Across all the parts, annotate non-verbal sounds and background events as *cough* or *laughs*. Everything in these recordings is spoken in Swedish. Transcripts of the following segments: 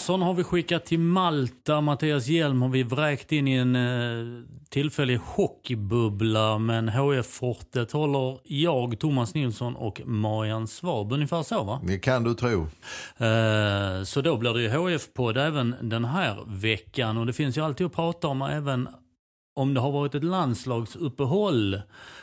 Persson har vi skickat till Malta. Mattias Hjelm har vi vräkt in i en eh, tillfällig hockeybubbla. Men HF-fortet håller jag, Thomas Nilsson och Marian Svab. Ungefär så va? Det kan du tro. Eh, så då blir det ju HF-podd även den här veckan. Och det finns ju alltid att prata om även om det har varit ett landslagsuppehåll.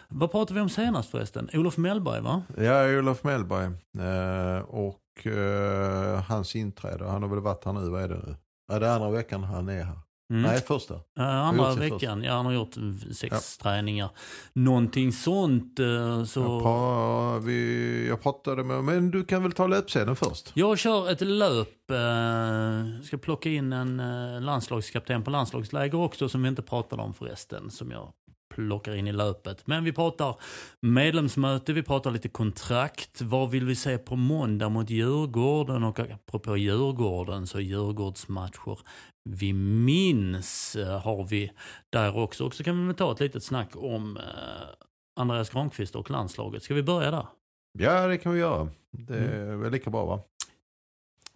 Vad pratade vi om senast förresten? Olof Mellberg va? Ja, Olof Mellberg. Eh, och eh, hans inträde. Han har väl varit här nu, vad är det nu? Ja, det är andra veckan han är här. Mm. Nej, första. Har andra veckan, ja han har gjort sex träningar. Någonting sånt. eh, Så... Jag, pra, vi, jag pratade med, men du kan väl ta löpsedeln först? Jag kör ett löp. Eh, ska plocka in en eh, landslagskapten på landslagsläger också som vi inte pratade om förresten. Som jag plockar in i löpet. Men vi pratar medlemsmöte, vi pratar lite kontrakt. Vad vill vi se på måndag mot Djurgården? Och apropå Djurgården så Djurgårdsmatcher vi minns eh, har vi där också. Och så kan vi ta ett litet snack om eh, Andreas Granqvist och landslaget. Ska vi börja där? Ja, det kan vi göra. Det är Mm. väl lika bra va?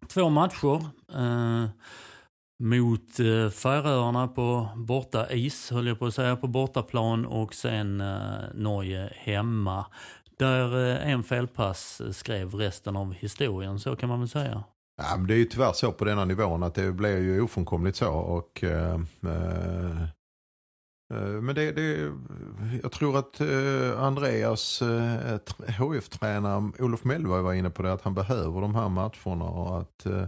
Två matcher. Eh, mot eh, Färöarna på borta is, höll jag på att säga, på bortaplan och sen eh, Norge hemma. Där eh, en felpass skrev resten av historien, så kan man väl säga. Ja, men det är ju tyvärr så på denna nivån att det blir ju ofrånkomligt så. Och, eh, eh, eh men det, det, jag tror att eh, Andreas eh, HF-tränare Olof Mellberg var inne på det, att han behöver de här matcherna. Och att, eh,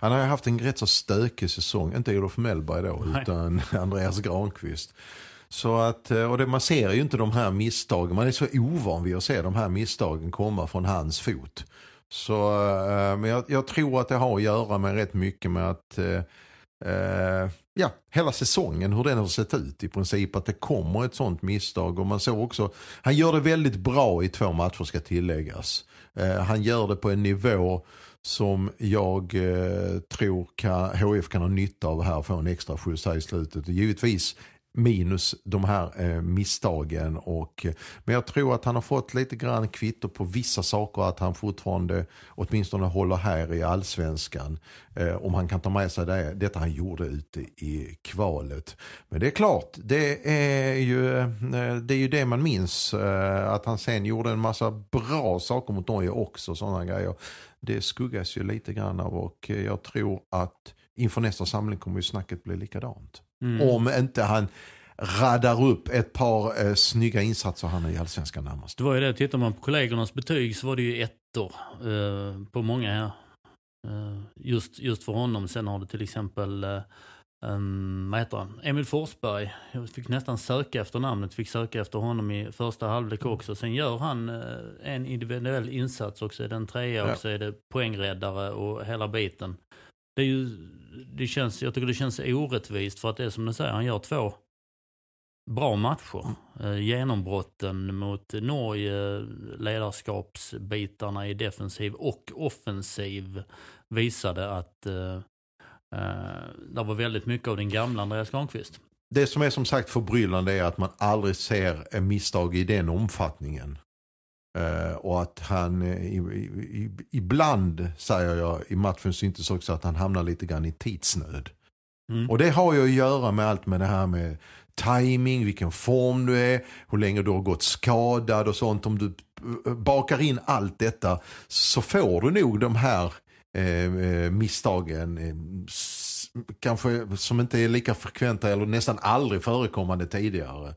han har ju haft en rätt så stökig säsong, inte Olof Mellberg då, Nej. utan *laughs* Andreas Granqvist. Så att, eh, och det, man ser ju inte de här misstagen, man är så ovan vid att se de här misstagen komma från hans fot. Så, eh, men jag, jag tror att det har att göra med rätt mycket med att eh, eh, ja, hela säsongen, hur den har sett ut i princip. Att det kommer ett sånt misstag. Och man såg också, han gör det väldigt bra i två matcher ska tilläggas. Eh, han gör det på en nivå som jag eh, tror kan, HF kan ha nytta av här, få en extra skjuts här i slutet. Och givetvis minus de här eh, misstagen. Och, eh, men jag tror att han har fått lite grann kvitto på vissa saker. Att han fortfarande åtminstone håller här i allsvenskan. Eh, om han kan ta med sig det, detta han gjorde ute i kvalet. Men det är klart, det är ju eh, det, är ju det man minns. Eh, att han sen gjorde en massa bra saker mot Norge också. Sådana grejer. Det skuggas ju lite grann av och eh, jag tror att inför nästa samling kommer ju snacket bli likadant. Mm. Om inte han raddar upp ett par eh, snygga insatser han är i allsvenskan närmast. Det var ju det, tittar man på kollegornas betyg så var det ju ettor eh, på många här. Eh, just, just för honom. Sen har du till exempel, eh, um, vad heter han, Emil Forsberg. Jag fick nästan söka efter namnet, fick söka efter honom i första halvlek också. Sen gör han eh, en individuell insats också, är det en trea Ja. och så är det poängräddare och hela biten. Det är ju, det känns, jag tycker det känns orättvist för att det är som du säger, han gör två bra matcher. Eh, genombrotten mot Norge, ledarskapsbitarna i defensiv och offensiv visade att eh, eh, det var väldigt mycket av den gamla Andreas Granqvist. Det som är som sagt förbryllande är att man aldrig ser en misstag i den omfattningen. Eh, och att han eh, i, i, ibland, säger jag, i matchen syntes också att han hamnar lite grann i tidsnöd. Mm. Och det har ju att göra med allt med det här med timing, vilken form du är, hur länge du har gått skadad och sånt. Om du eh, bakar in allt detta så får du nog de här eh, misstagen kanske som inte är lika frekventa eller nästan aldrig förekommande tidigare.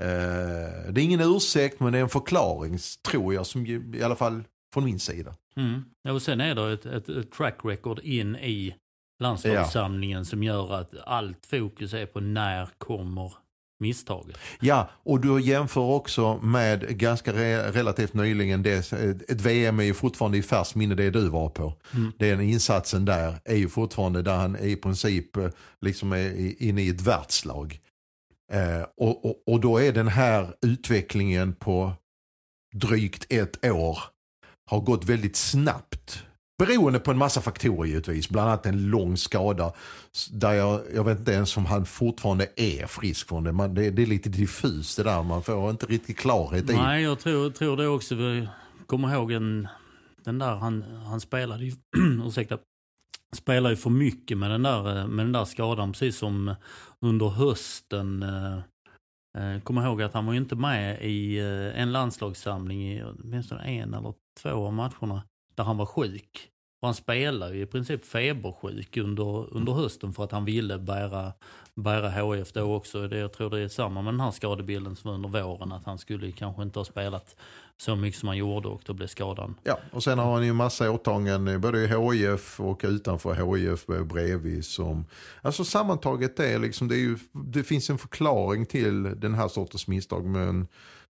Eh, det är ingen ursäkt men det är en förklaring tror jag som i alla fall från min sida. Mm. Ja, och sen är det ett, ett, ett track record in i landslagssamlingen som gör att allt fokus är på när kommer misstaget. Ja, och du jämför också med ganska re relativt nyligen, det, ett VM är ju fortfarande i färskt minne det du var på. Mm. Den insatsen där är ju fortfarande där han i princip eh, liksom är inne i ett världslag. Eh, och, och, och då är den här utvecklingen på drygt ett år har gått väldigt snabbt. Beroende på en massa faktorer givetvis. Bland annat en lång skada. Där jag, jag vet inte ens om han fortfarande är frisk från det. Man, det. Det är lite diffust det där. Man får inte riktigt klarhet i. Nej, jag tror, tror det också. Vi kommer ihåg en, den där, han, han spelade ju, *clears throat* ursäkta, spelade ju för mycket med den, där, eh, med den där skadan. Precis som under hösten. Eh, eh kommer ihåg att han var inte med i eh, en landslagssamling i åtminstone en eller två av matcherna där han var sjuk. Och han spelade ju i princip febersjuk under, under hösten för att han ville bära, bära HF då också. Det, jag tror det är samma med den här skadebilden som under våren. Att han skulle kanske inte ha spelat så mycket som han gjorde och då blev skadan. Ja, och sen har han ju massa åtaganden både i HIF och utanför HIF bredvid. Som, alltså sammantaget är liksom, det, är ju, det finns en förklaring till den här sortens misstag. Men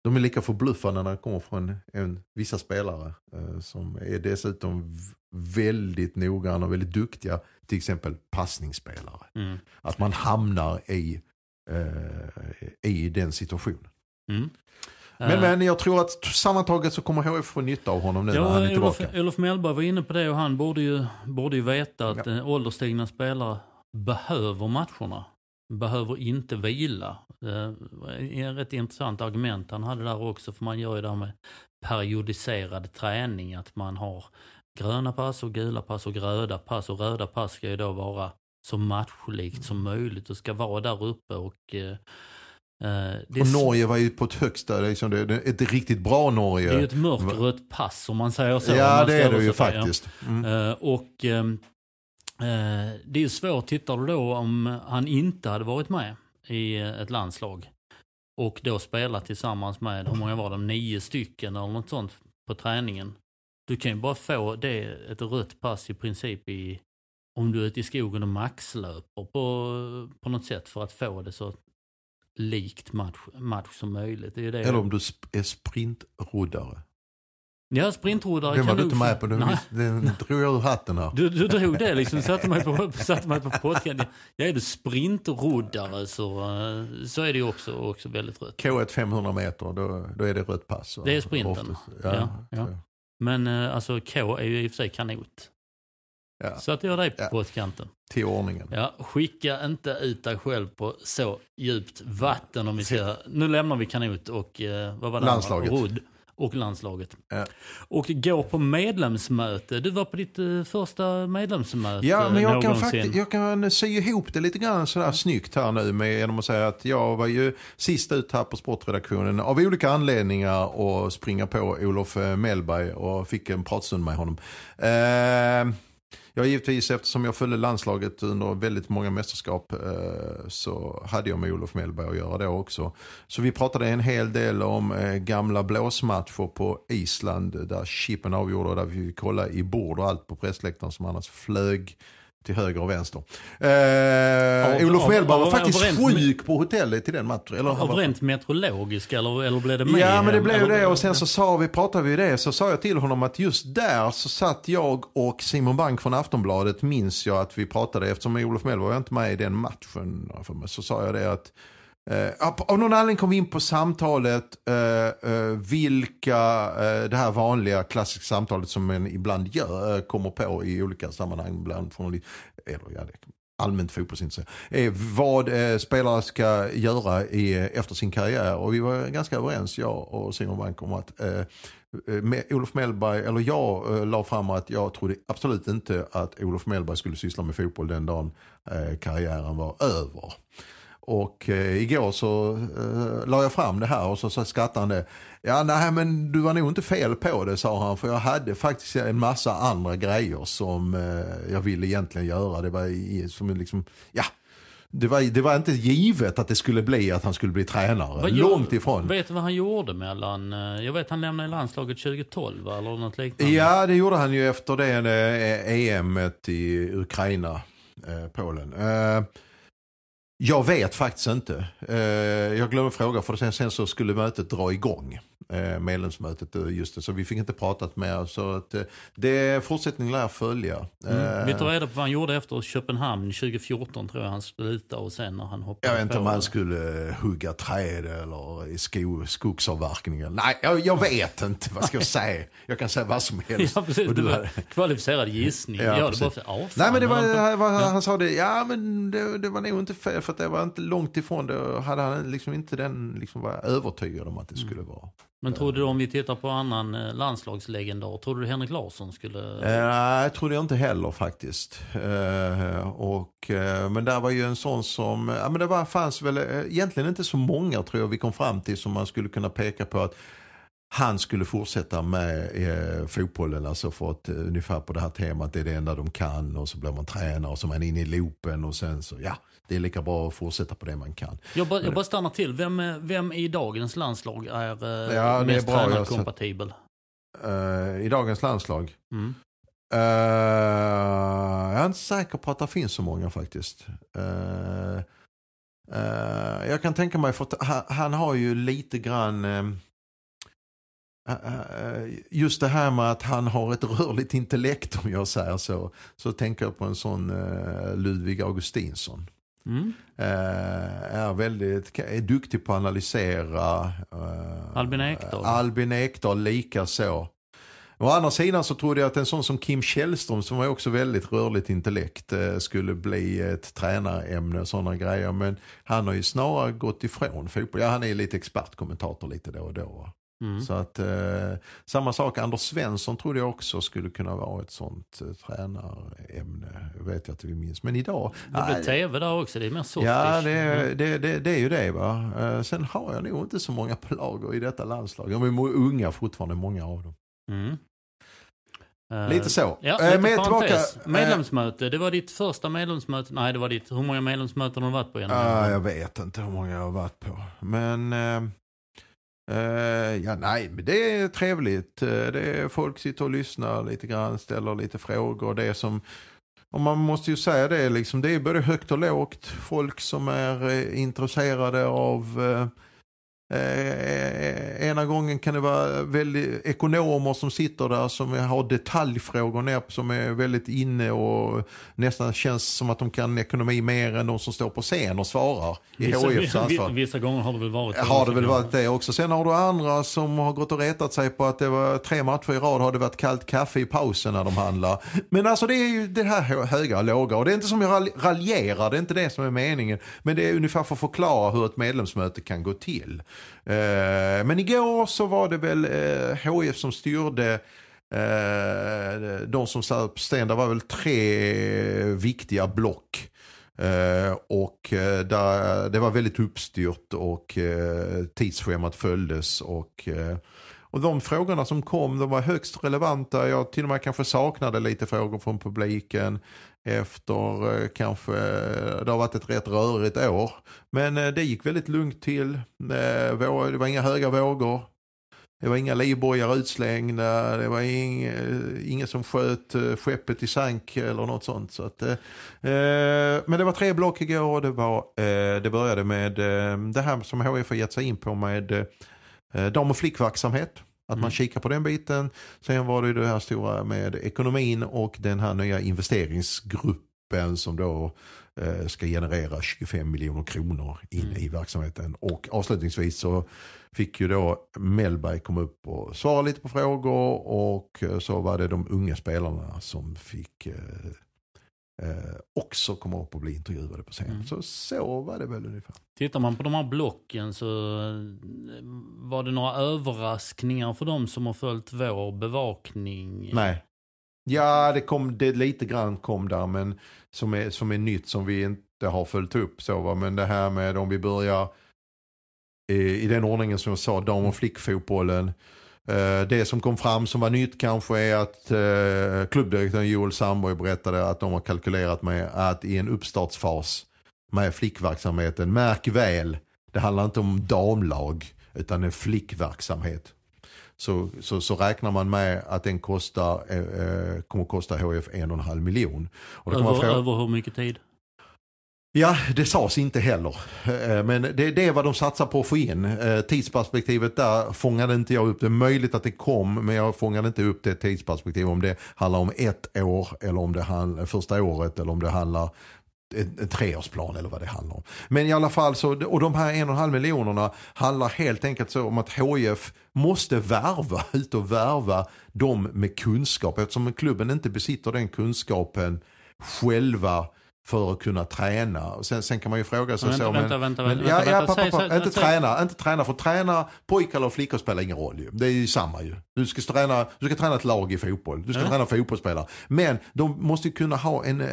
de är lika förbluffande när det kommer från en, vissa spelare eh, som är dessutom väldigt noggranna och väldigt duktiga. Till exempel passningsspelare. Mm. Att man hamnar i, eh, i den situationen. Mm. Men, uh, men jag tror att sammantaget så kommer HF få nytta av honom nu ja, när han är tillbaka. Olof, Olof Mellberg var inne på det och han borde ju, borde ju veta att ja. Eh, ålderstigna spelare behöver matcherna behöver inte vila. Det är ett rätt intressant argument han hade där också, för man gör ju det här med periodiserad träning, att man har gröna pass och gula pass och röda pass och röda pass ska ju då vara så matchlikt som möjligt och ska vara där uppe och eh, Uh, och Norge var ju på ett högsta, liksom det, ett riktigt bra Norge. Det är ju ett mörkrött pass om man säger så. Ja det är det ju faktiskt. Mm. Uh, och um, Eh, Eh, det är svårt, tittar du då om han inte hade varit med i eh, ett landslag och då spelat tillsammans med, hur många var de, nio stycken eller något sånt på träningen. Du kan ju bara få det, ett rött pass i princip i, om du är ute i skogen och maxlöper på, på något sätt för att få det så likt match, match som möjligt. Det är det Eller om du är sprintroddare. Ja, sprintroddare Den var du inte med på, den, den *laughs* drog jag ur hatten här. Du, du drog det liksom, satte mig på, satte mig på podcasten. Ja, är du sprintroddare så, så är det ju också, också väldigt rött. K1 500 meter, då, då är det rött pass. Det är sprinten. Ja, ja, ja. Men eh, alltså K är ju i och för sig kanot. Ja. Så att jag dig på ja. pottkanten. Till ordningen. Ja, skicka inte ut dig själv på så djupt vatten om vi ska... Nu lämnar vi kanot och eh, vad var det? Landslaget. Rodd och landslaget. Ja. Och gå på medlemsmöte. Du var på ditt uh, första medlemsmöte Ja, men jag kan, faktiskt, jag kan sy ihop det lite grann sådär snyggt här nu med, genom att säga att jag var ju sist ut här på sportredaktionen av olika anledningar och springa på Olof eh, Mellberg och fick en pratstund med honom. Uh, Ja, givetvis eftersom jag följde landslaget under väldigt många mästerskap eh, så hade jag med Olof Mellberg att göra då också. Så vi pratade en hel del om eh, gamla blåsmatcher på Island där chippen avgjorde och där vi kollade i bord och allt på pressläktaren som annars flög till höger och vänster. Eh, av, Olof Mellberg var faktiskt sjuk på hotellet till den matchen. Eller, av rent meteorologisk eller, eller blev det mer? Ja men det blev eller, det och sen så sa vi, pratade vi det, så sa jag till honom att just där så satt jag och Simon Bank från Aftonbladet minns jag att vi pratade eftersom Olof Mellberg var inte med i den matchen. Så sa jag det att Uh, av någon anledning kom vi in på samtalet, uh, uh, vilka, det här vanliga klassiska samtalet som man ibland gör, kommer på i olika sammanhang, bland från, eller ja, det, allmänt fotbollsintresserad, är vad spelare ska göra i, efter sin karriär. Och vi var ganska överens, jag och Simon Bank, om att med Olof Mellberg, eller jag eh, la fram att jag trodde absolut inte att Olof Mellberg skulle syssla med fotboll den dagen eh, karriären var över. Och eh, igår så eh, la jag fram det här och så, så skrattade han det. Ja nej men du var nog inte fel på det sa han för jag hade faktiskt en massa andra grejer som eh, jag ville egentligen göra. Det var som liksom, ja det, var, det var inte givet att det skulle bli att han skulle bli tränare. Vad Långt ifrån. Vet du vad han gjorde mellan... eh, Jag vet han lämnade landslaget 2012 va? eller något liknande. Ja, det gjorde han ju efter det eh, EM i Ukraina, eh, Polen. Jag vet faktiskt inte. Eh, jag glömde fråga för sen, sen så skulle mötet dra igång. Eh, medlemsmötet, eh, just det. Så vi fick inte pratat mer. Så att, det, fortsättningen lär följa. Mm. Vi tar reda på vad han gjorde efter Köpenhamn 2014 tror jag han slutade och sen när han hoppade Jag vet inte om han skulle hugga träd eller i sko, skogsavverkningen. Nej, jag, jag vet inte. Vad ska jag säga? Jag kan säga vad som *laughs* helst. Ja precis, Och du var hade- kvalificerad gissning. Ja, Ja, det precis. bara, ja, Nej men det var, han- han, var, han sa det, ja men det, det var nog inte fel för att det var inte långt ifrån det. Hade han liksom inte den, liksom var övertygad om att det skulle vara. Men trodde du om vi tittar på annan eh, landslagslegendar, trodde du Henrik Larsson skulle... Eh, Nej, jag trodde jag inte heller faktiskt. Eh, och, eh, men där var ju en sån som, ja men det var, fanns väl eh, egentligen inte så många tror jag vi kom fram till som man skulle kunna peka på att han skulle fortsätta med eh, fotbollen, alltså för att, eh, ungefär på det här temat, det är det enda de kan och så blir man tränare och så är man inne i loopen och sen så, ja, det är lika bra att fortsätta på det man kan. Jag bara, jag bara stannar till. Vem, är- vem i dagens landslag är eh, Ja, mest tränarkompatibel? Eh, I dagens landslag. Mm. Eh, jag är inte säker på att det finns så många faktiskt. Eh, eh, jag kan tänka mig för att han, han har ju lite grann eh, eh, just det här med att han har ett rörligt intellekt om jag säger så. Så tänker jag på en sån eh, Ludvig Augustinsson. Mm. Eh, är väldigt är duktig på att analysera. eh, Albin Ekdal. Albin Ekdal lika så. Å andra sidan så trodde jag att en sån som Kim Källström som var också väldigt rörligt intellekt eh, skulle bli ett tränarämne och sådana grejer. Men han har ju snarare gått ifrån fotboll. Ja, han är lite expertkommentator lite då och då. Mm. Så att eh, samma sak, Anders Svensson trodde jag också skulle kunna vara ett sånt eh, tränarämne. Jag vet jag att vi minns. Men idag... Det blir nej, tv där också, det är mer softish. Ja, det, Mm. det, det, det är ju det. Va? Eh, Sen har jag nog inte så många *laughs* plager i detta landslag. De är unga fortfarande, många av dem. Mm. Eh, Lite så. Ja, Eh, lite med tillbaka- Medlemsmöte, det var ditt första medlemsmöte. Nej, det var ditt. Hur många medlemsmöten har du varit på genom Ah, åren? jag vet inte hur många jag har varit på. Men Uh, ja, nej, men det är trevligt. Uh, Det är, folk sitter och lyssnar lite grann, ställer lite frågor. Det är som, och man måste ju säga det, liksom, det är både högt och lågt. Folk som är uh, intresserade av eh, Eh, ena gången kan det vara väldigt ekonomer som sitter där som har detaljfrågor ner, som är väldigt inne och nästan känns som att de kan ekonomi mer än de som står på scen och svarar i Vissa, HIFs *laughs* vissa, ansvar. vissa gånger har det väl varit så. Har det väl varit det också. Sen har du andra som har gått och retat sig på att det var tre matcher i rad har det varit kallt kaffe i pausen när de handlar. Men alltså det är ju det här hö- höga och låga och det är inte som jag ralj- raljerar, det är inte det som är meningen. Men det är ungefär för att förklara hur ett medlemsmöte kan gå till. Eh, men igår så var det väl eh, HIF som styrde Eh, de som satt på sten, det var väl tre viktiga block. Eh, och eh, där, det var väldigt uppstyrt och eh, tidsschemat följdes. Och, och de frågorna som kom de var högst relevanta. Jag till och med kanske saknade lite frågor från publiken. Efter eh, kanske, det har varit ett rätt rörigt år. Men eh, det gick väldigt lugnt till. Eh, det var inga höga vågor. Det var inga livbojar utslängda, det var ing, ingen som sköt skeppet i sank eller något sånt. Så att, eh, men det var tre block igår och det, var, eh, det började med eh, det här som HF har gett sig in på med eh, dam och flickverksamhet. Att man Mm. kikar på den biten. Sen var det det här stora med ekonomin och den här nya investeringsgruppen som då eh, ska generera 25 miljoner kronor in Mm. i verksamheten. Och avslutningsvis så fick ju då Mellberg komma upp och svara lite på frågor och eh, så var det de unga spelarna som fick eh, eh, också komma upp och bli intervjuade på scen. Mm. Så så var det väl ungefär. Tittar man på de här blocken så eh, var det några överraskningar för de som har följt vår bevakning? Nej. Ja, det kom det lite grann kom där men som är, som är nytt som vi inte har följt upp. Så, va? Men det här med om vi börjar i, i den ordningen som jag sa, dam och flickfotbollen. Eh, det som kom fram som var nytt kanske är att eh, klubbdirektören Joel Sandborg berättade att de har kalkylerat med att i en uppstartsfas med flickverksamheten. Märk väl, det handlar inte om damlag utan en flickverksamhet. Så, så, så räknar man med att den kostar, eh, eh kommer att kosta HF en och en halv miljon. Och över, fråga, över hur mycket tid? Ja, det sades inte heller. Eh, men det, det är vad de satsar på att få in. Eh, tidsperspektivet där fångade inte jag upp. Det är möjligt att det kom, men jag fångade inte upp det tidsperspektivet. Om det handlar om ett år, eller om det handlar första året, eller om det handlar en, en treårsplan eller vad det handlar om. Men i alla fall så, och de här en och en halv miljonerna handlar helt enkelt så om att HIF måste värva, *laughs* ut och värva dem med kunskap. Eftersom klubben inte besitter den kunskapen själva för att kunna träna. Sen, sen kan man ju fråga sig vänta, så. Vänta, vänta, vänta. Ja, ja, pappa, pappa, säg, inte, säg. träna, inte träna, för träna pojkar eller flickor spelar ingen roll ju. Det är ju samma ju. Du ska träna, du ska träna ett lag i fotboll, du ska ja. träna fotbollsspelare. Men de måste ju kunna ha en, äh,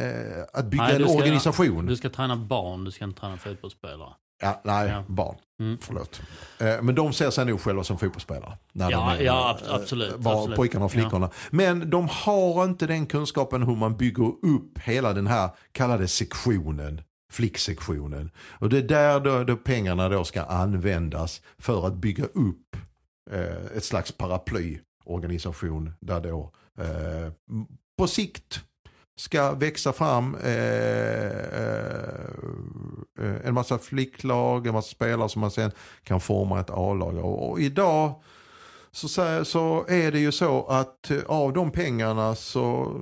att bygga Nej, en ska, organisation. Du ska träna barn, du ska inte träna fotbollsspelare. Ja, nej, ja. barn. Mm. Förlåt. Eh, men de ser sig nog själva som fotbollsspelare. När ja, de är, ja, absolut. Bara absolut. pojkarna och flickorna. Ja. Men de har inte den kunskapen hur man bygger upp hela den här kallade sektionen. Flicksektionen. Och det är där då, då pengarna då ska användas för att bygga upp eh, ett slags paraplyorganisation där då eh, på sikt ska växa fram eh, eh, eh, en massa flicklag, en massa spelare som man sen kan forma ett A-lag. Och, och idag så, så är det ju så att eh, av de pengarna så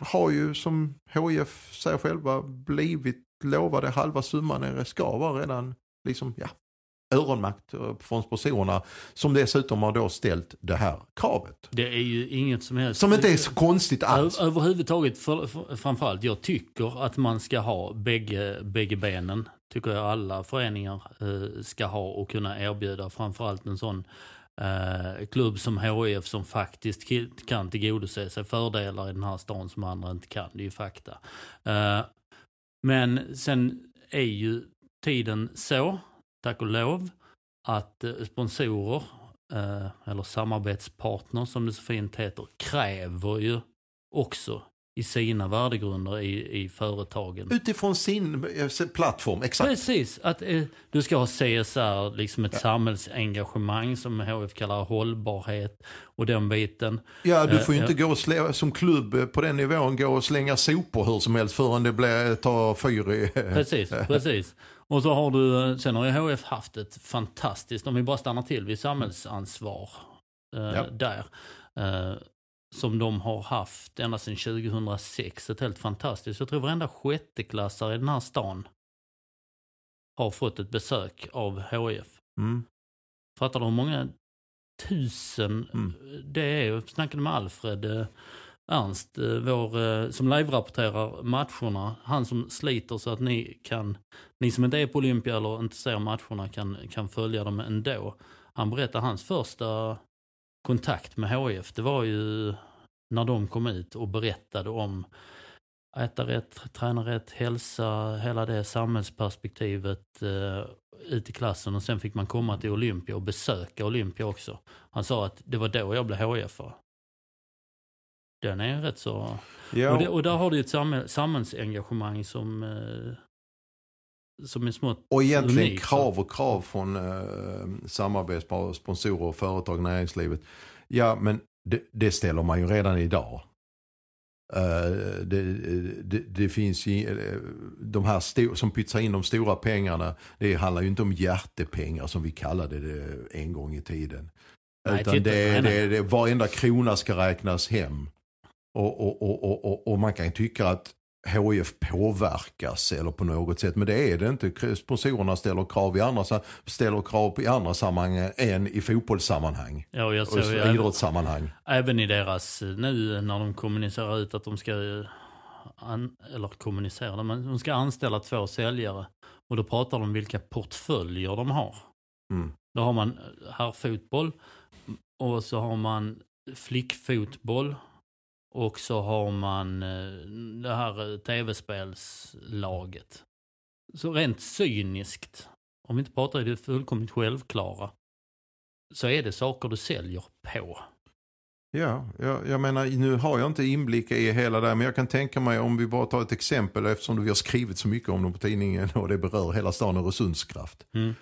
har ju som HIF säger själva blivit lovade halva summan när ska vara redan liksom, ja, öronmärkt eh, från sponsorerna som dessutom har då ställt det här kravet. Det är ju inget som helst. Som inte är så konstigt alls. överhuvudtaget, för, för, framförallt jag tycker att man ska ha bägge, bägge benen. Tycker jag alla föreningar eh, ska ha och kunna erbjuda framförallt en sån eh, klubb som HIF som faktiskt kan tillgodose sig fördelar i den här stan som andra inte kan. Det är ju fakta. Eh, men sen är ju tiden så tack och lov, att eh, sponsorer, eh, eller samarbetspartners som det så fint heter, kräver ju också i sina värdegrunder i, i företagen. Utifrån sin eh, plattform, exakt. Precis, att eh, du ska ha CSR, liksom ett ja. samhällsengagemang som HF kallar hållbarhet och den biten. Ja, du får ju eh, inte gå slä, som klubb på den nivån gå och slänga sopor hur som helst förrän det blir, tar fyr i... Precis, *laughs* precis. Och så har du, sen har ju HF haft ett fantastiskt, om vi bara stannar till vid samhällsansvar eh, ja. där. Eh, som de har haft ända sedan 2006. Ett helt fantastiskt. Jag tror varenda sjätteklassare i den här stan har fått ett besök av HF. Mm. Fattar du hur många tusen mm. det är? Jag snackade med Alfred eh, Ernst, eh, vår, eh, som live-rapporterar matcherna. Han som sliter så att ni kan, ni som inte är på Olympia eller inte ser matcherna kan, kan följa dem ändå. Han berättar hans första kontakt med HF, det var ju när de kom ut och berättade om äta rätt, träna rätt, hälsa, hela det samhällsperspektivet eh, ut i klassen och sen fick man komma till Olympia och besöka Olympia också. Han sa att det var då jag blev HF. Den är rätt så... Ja. Och, det, och där har du ett samhälls, samhällsengagemang som, eh, som är smått Och egentligen unik, krav och krav från eh, samarbetspartner, sponsorer, företag, näringslivet. Ja, men det, det ställer man ju redan idag. Uh, det, det, det, finns ju, uh, de här sto, som pytsar in de stora pengarna, det handlar ju inte om hjärtepengar som vi kallade det en gång i tiden. Nej, Utan det, nej, nej. Det, det, varenda krona ska räknas hem. Och, och, och, och, och man kan tycka att HIF påverkas eller på något sätt. Men det är det inte. Sponsorerna ställer krav i andra, ställer krav i andra sammanhang än i fotbollssammanhang. Ja, jag och idrottssammanhang. Även i deras, nu när de kommunicerar ut att de ska, an, eller kommunicerar, men de ska anställa två säljare. Och då pratar de om vilka portföljer de har. Mm. Då har man här fotboll och så har man flickfotboll och så har man eh, det här eh, tv-spelslaget. Så rent cyniskt, om vi inte pratar i det fullkomligt självklara, så är det saker du säljer på. Ja, jag, jag menar nu har jag inte inblick i hela det men jag kan tänka mig om vi bara tar ett exempel eftersom vi har skrivit så mycket om dem på tidningen och det berör hela stan Öresundskraft. Mm.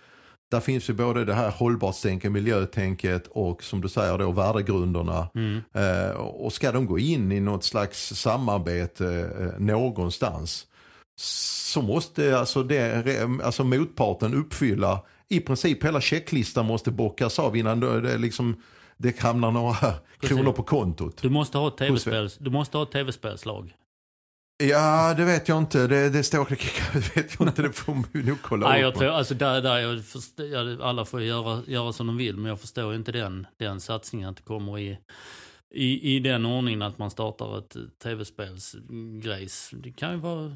Där finns ju både det här hållbarhetstänket, miljötänket och som du säger då värdegrunderna. Mm. Eh, och ska de gå in i något slags samarbete eh, någonstans så måste alltså, det, alltså motparten uppfylla i princip hela checklistan måste bockas av innan det, liksom, det hamnar några *laughs* kronor på kontot. Du måste ha ett tv-spels, du måste ha ett tv-spelslag. Ja, det vet jag inte. Det, det står, det *laughs* vet jag inte. Det får man nog kolla Nej, upp. jag tror, alltså där, där jag förstår, jag- alla får göra, göra som de vill, men jag förstår inte den, den satsningen att det kommer i, i, i den ordningen att man startar ett tv-spelsgrejs. Det kan ju vara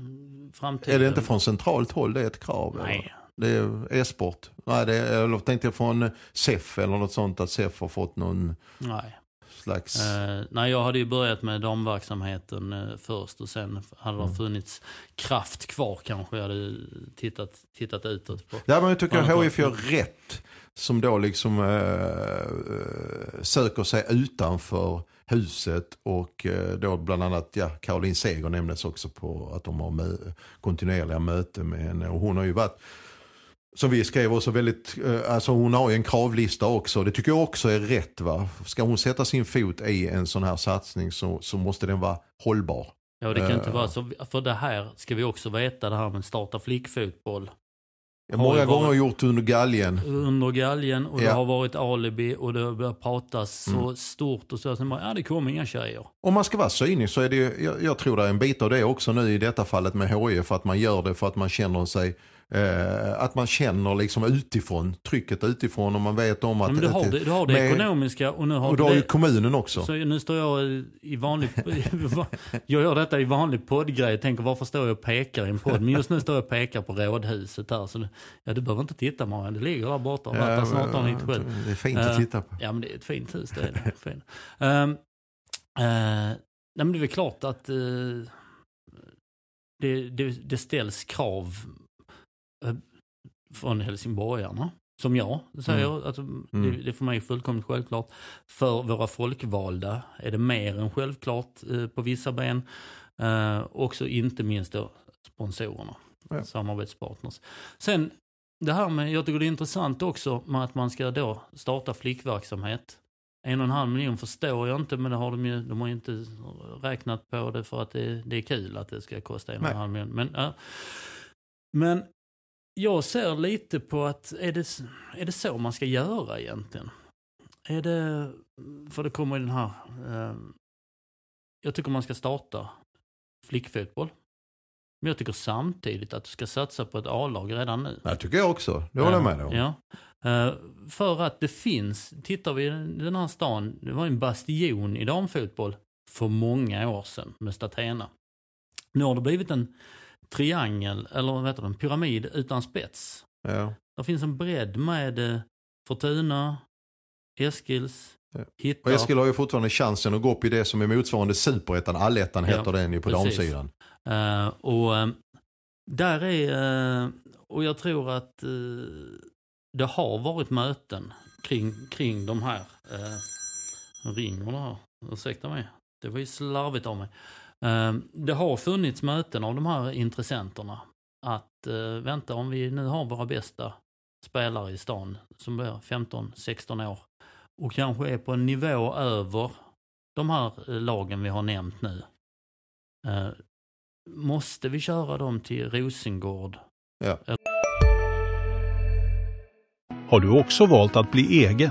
framtiden. Är det inte från centralt håll det är ett krav? eller? Nej. Det är e-sport. Nej, det är, eller tänkte jag från SEF eller något sånt att SEF har fått någon Nej. Slags... Eh, nej, jag hade ju börjat med damverksamheten eh, först och sen hade Mm. det funnit kraft kvar kanske. Jag hade tittat, tittat utåt på. Ja, men jag tycker Ja, HIF gör rätt som då liksom eh, eh, söker sig utanför huset och eh, då bland annat ja, Caroline Seger nämndes också på att de har mö- kontinuerliga möten med henne och hon har ju varit som vi skrev också väldigt, eh, alltså hon har ju en kravlista också. Det tycker jag också är rätt va. Ska hon sätta sin fot i en sån här satsning så, så måste den vara hållbar. Ja, det kan inte Eh. vara så. För det här ska vi också veta, det här med starta flickfotboll. Har har många gånger gjort under galgen. Under galgen och det Ja. har varit alibi och det har börjat pratas så Mm. stort och så. Sen bara, ja det kommer inga tjejer. Om man ska vara cynisk så är det jag, jag tror det är en bit av det också nu i detta fallet med HIF. För att man gör det för att man känner sig, eh, att man känner liksom utifrån, trycket utifrån och man vet om att... Ja, men du har det, du har det med- ekonomiska och nu har och du har ju det. kommunen också. Så nu står jag i vanlig... *laughs* jag gör detta i vanlig poddgrej. Jag tänker varför står jag och pekar i en podd? Men just nu står jag och pekar på rådhuset här. Så det, ja, du behöver inte titta Marian, det ligger där borta. och varit där snart har 97. det är fint Eh, att titta på. Ja men det är ett fint hus det är det. Fint. Ehm, eh, nej men det är väl klart att eh, det, det, det ställs krav eh, från helsingborgarna. Som jag säger, alltså, Mm. det, det är för mig fullkomligt självklart. För våra folkvalda är det mer än självklart eh, på vissa ben. Eh, också inte minst då sponsorerna, Ja. samarbetspartners. Sen det här med, jag tycker det är intressant också med att man ska då starta flickverksamhet. En och en halv miljon förstår jag inte men det har de, ju, de har ju inte räknat på det för att det, det är kul att det ska kosta en och en halv miljon. Men, ja. men jag ser lite på att är det, är det så man ska göra egentligen? Är det, för det kommer i den här, eh, jag tycker man ska starta flickfotboll. Men jag tycker samtidigt att du ska satsa på ett A-lag redan nu. Det tycker jag också, det håller jag med om. Ja. Eh, för att det finns, tittar vi i den här stan, det var en bastion i damfotboll för många år sedan med Statena. Nu har det blivit en triangel, eller vad heter det, en pyramid utan spets. Ja. Det finns en bredd med eh, Fortuna, Eskils, Ja. Hittarp. Och Eskil har ju fortfarande chansen att gå upp i det som är motsvarande superettan, allettan Ja, heter den ju på precis. damsidan. Eh, och eh, där är, och jag tror att eh, det har varit möten kring, kring de här, uh, ringer det här, ursäkta mig, det var ju slarvigt av mig. Eh, det har funnits möten av de här intressenterna att uh, vänta om vi nu har våra bästa spelare i stan som är 15-16 år och kanske är på en nivå över de här eh, lagen vi har nämnt nu. Eh, måste vi köra dem till Rosengård? Har du också valt att bli egen?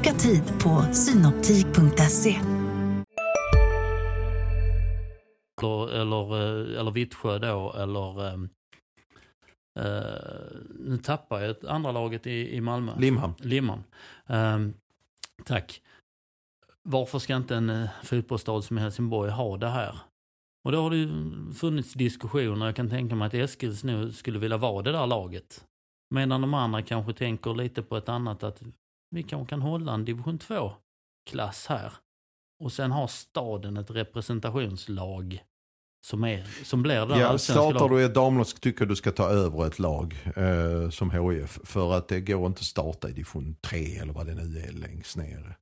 Boka tid på synoptik.se. Eller, eller, eh, eller Vittsjö då, eller... eh, eh, nu tappar jag ett andra laget i, i Malmö. Limhamn. Limhamn. Ehm, tack. varför ska inte en eh, fotbollsstad som Helsingborg ha det här? Och då har det ju funnits diskussioner. Jag kan tänka mig att Eskils nu skulle vilja vara det där laget. Medan de andra kanske tänker lite på ett annat, att vi kanske kan hålla en division 2-klass här. Och sen har staden ett representationslag som, är, som blir det Ja, startar du ett damlag tycker du ska ta över ett lag eh, som HIF. För att det går inte att starta i division 3 eller vad det nu är längst ner.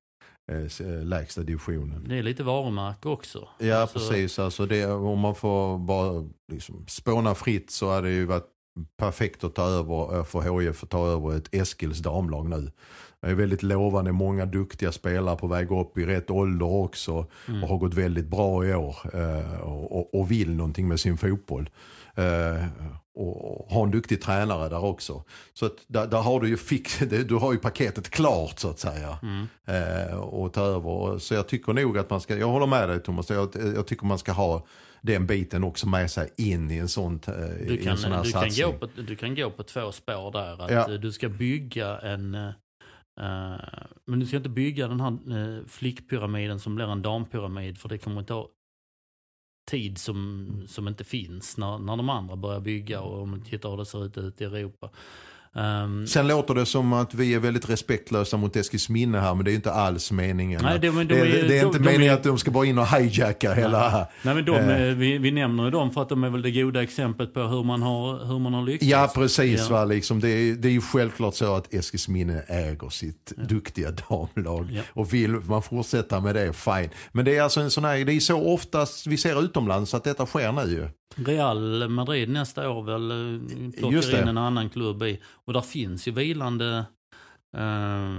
Eh, eh, lägsta divisionen. Det är lite varumärke också. Ja Alltså, precis, alltså det, om man får bara liksom spåna fritt så hade det ju varit perfekt att ta över, eh, för HIF att ta över ett Eskils damlag nu. Är väldigt lovande, många duktiga spelare på väg upp i rätt ålder också Mm. och har gått väldigt bra i år eh, och, och, vill någonting med sin fotboll. Eh, och, har en duktig tränare där också. Så att där, där har du ju fix, *laughs* du har ju paketet klart så att säga. Mm. Eh, och ta över. Så jag tycker nog att man ska, jag håller med dig Thomas, jag, jag tycker man ska ha den biten också med sig in i en, sånt, eh, Du en kan, sån här du, kan satsning. gå på, du kan gå på två spår där. Att Ja. Du ska bygga en... Eh, men du ska inte bygga den här eh, flickpyramiden som blir en dampyramid. För det kommer att ta tid som, som inte finns när, när de andra börjar bygga. Och om du tittar hur det ser ut ute i Europa. Ehm, Sen låter det som att vi är väldigt respektlösa mot Eskilsminne här men det är ju inte alls meningen. Nej, det- men de det, är- det, är de- inte de meningen att de ska bara in och hijacka hela... Nej men de, Eh. vi, vi nämner ju dem för att de är väl det goda exemplet på hur man har, hur man har lyckats. Ja precis Ja. va, liksom, det, är, det är ju självklart så att Eskilsminne äger sitt duktiga damlag. Ja. Och vill man fortsätta med det, fine. Men det är alltså en sån här, det är så oftast vi ser utomlands att detta sker nu ju. Real Madrid nästa år väl eh, plockar in en annan klubb i. Och där finns ju vilande eh,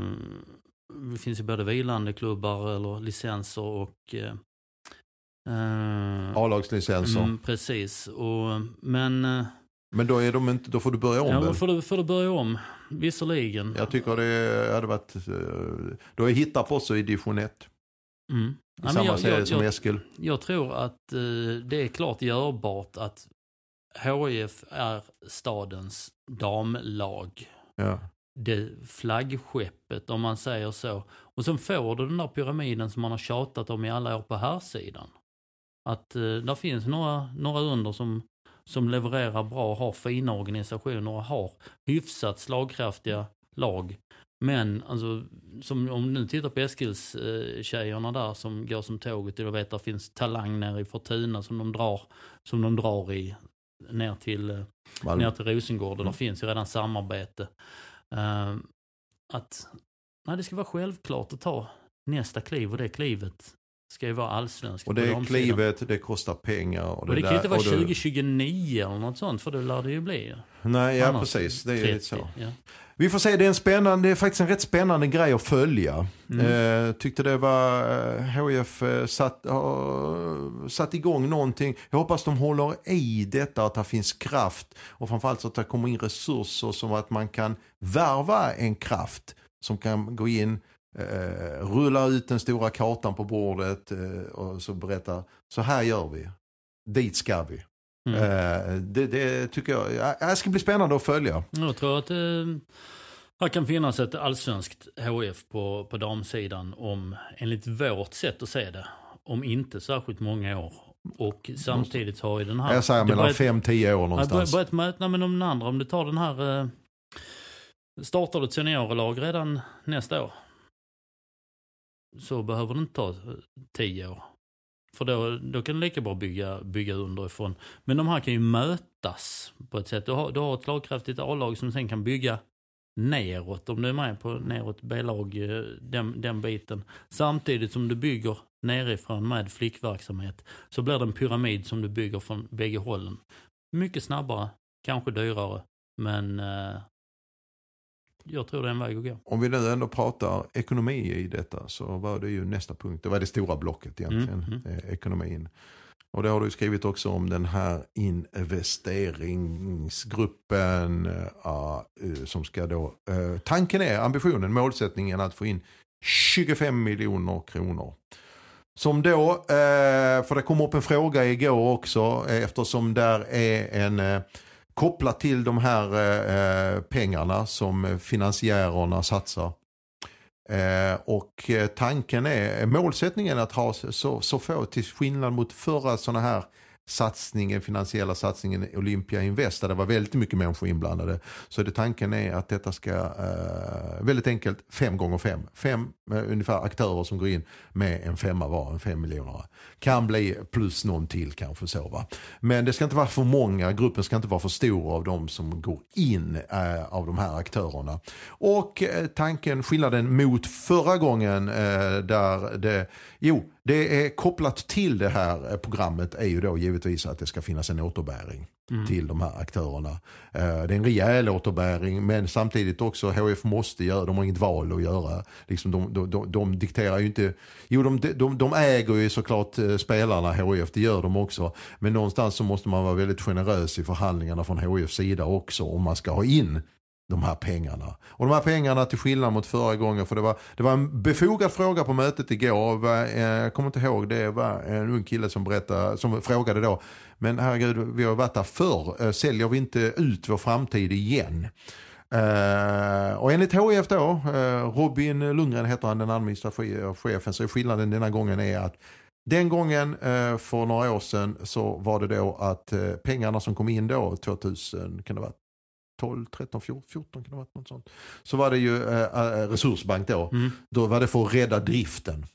det finns ju både vilande klubbar eller licenser och eh, eh, A-lagslicenser. mm, precis. Och, men eh, Men då, är de inte, då får du börja om ja, då får, du, får du börja om. Visserligen. Jag tycker det hade varit, då är Hittarp också i division 1. Mm. I men samma jag, serie jag, som jag, Eskil. jag tror att eh, det är klart görbart att HIF är stadens damlag. Ja. det flaggskeppet om man säger så. Och sen får du den där pyramiden som man har tjatat om i alla år på här sidan. Att eh, där finns några, några under som, som levererar bra, har fina organisationer och har hyfsat slagkraftiga lag. Men alltså, som, om du tittar på Eskils eh, tjejerna där som går som tåget. Du vet att det finns talang nere i Fortuna som de drar, som de drar i ner till eh, Malmö. ner till Rosengård och där finns ju redan samarbete. Eh, att nej, det ska vara självklart att ta nästa kliv och det klivet ska ju vara allsvenskt. Och det damsidan. klivet, det kostar pengar. Och Och det, det kan ju inte vara och då- 2029 eller något sånt för det lär det ju bli. Nej, ja Annars precis. Det är 30, lite så. Ja. Vi får se, det är, en spännande, det är faktiskt en rätt spännande grej att följa. Mm. Eh, tyckte det var, eh, HIF eh, satt, har satt igång någonting. Jag hoppas de håller i detta, att det finns kraft och framförallt så att det kommer in resurser som att man kan värva en kraft som kan gå in, eh, rulla ut den stora kartan på bordet eh, och så berätta, så här gör vi. Dit ska vi. Mm. Eh, det, det tycker jag, ja, det ska bli spännande att följa. Jag tror att eh, här kan finnas ett allsvenskt HF på, på damsidan om, enligt vårt sätt att se det, om inte särskilt många år. Och samtidigt har ju den här... Jag säger det mellan börjat- 5-10 år någonstans. bör- börjat möta med de andra. Om du tar den här... Eh, startar du ett seniorlag redan nästa år. Så behöver det inte ta eh, tio år. För då, då kan du lika bra bygga, bygga underifrån. Men de här kan ju mötas på ett sätt. Du har, du har ett slagkraftigt A-lag som sen kan bygga neråt. Om du är med på neråt B-lag, eh, den, den biten. Samtidigt som du bygger nerifrån med flickverksamhet så blir det en pyramid som du bygger från bägge hållen. Mycket snabbare, kanske dyrare, men eh, jag tror det är en väg att gå. Om vi nu ändå pratar ekonomi i detta så var det ju nästa punkt. Det var det stora blocket egentligen. Mm, Eh, ekonomin. Och det har du skrivit också om den här investeringsgruppen eh, som ska då, eh, tanken är, ambitionen, målsättningen att få in 25 miljoner kronor. Som då, för det kom upp en fråga igår också eftersom där är en kopplat till de här eh, eh, pengarna som finansiärerna satsar. Eh, och eh, tanken är, målsättningen är att ha så, så få, till skillnad mot förra sådana här satsningen, finansiella satsningen Olympia Invest, där det var väldigt mycket människor inblandade. Så det tanken är att detta ska, eh, väldigt enkelt, fem gånger fem. Fem eh, ungefär aktörer som går in med en femma var, en fem miljoner. Kan bli plus någon till kanske så va. Men det ska inte vara för många, gruppen ska inte vara för stor av de som går in eh, av de här aktörerna. Och eh, tanken, skillnaden mot förra gången eh, där det, jo, det är kopplat till det här eh, programmet är ju då givetvis att det ska finnas en återbäring mm. till de här aktörerna. Eh, det är en rejäl återbäring men samtidigt också HF måste göra, de har inget val att göra. Liksom de, de, de, de dikterar ju inte, jo de, de, de äger ju såklart eh, spelarna HF, det gör de också. Men någonstans så måste man vara väldigt generös i förhandlingarna från HFs sida också om man ska ha in de här pengarna. Och de här pengarna till skillnad mot förra gången, för det var, det var en befogad fråga på mötet igår. Eh, jag kommer inte ihåg, det var en ung kille som berättade, som frågade då, men herregud vi har varit där förr, eh, säljer vi inte ut vår framtid igen? Uh, och enligt HIF då, uh, Robin Lundgren heter han den administrativa chefen, så skillnaden denna gången är att den gången uh, för några år sedan så var det då att pengarna som kom in då, 2000, kan det vara 12, 13, 14, 14 kan det vara något sånt. Så var det ju äh, Resursbank då. Mm. Då var det för att rädda driften.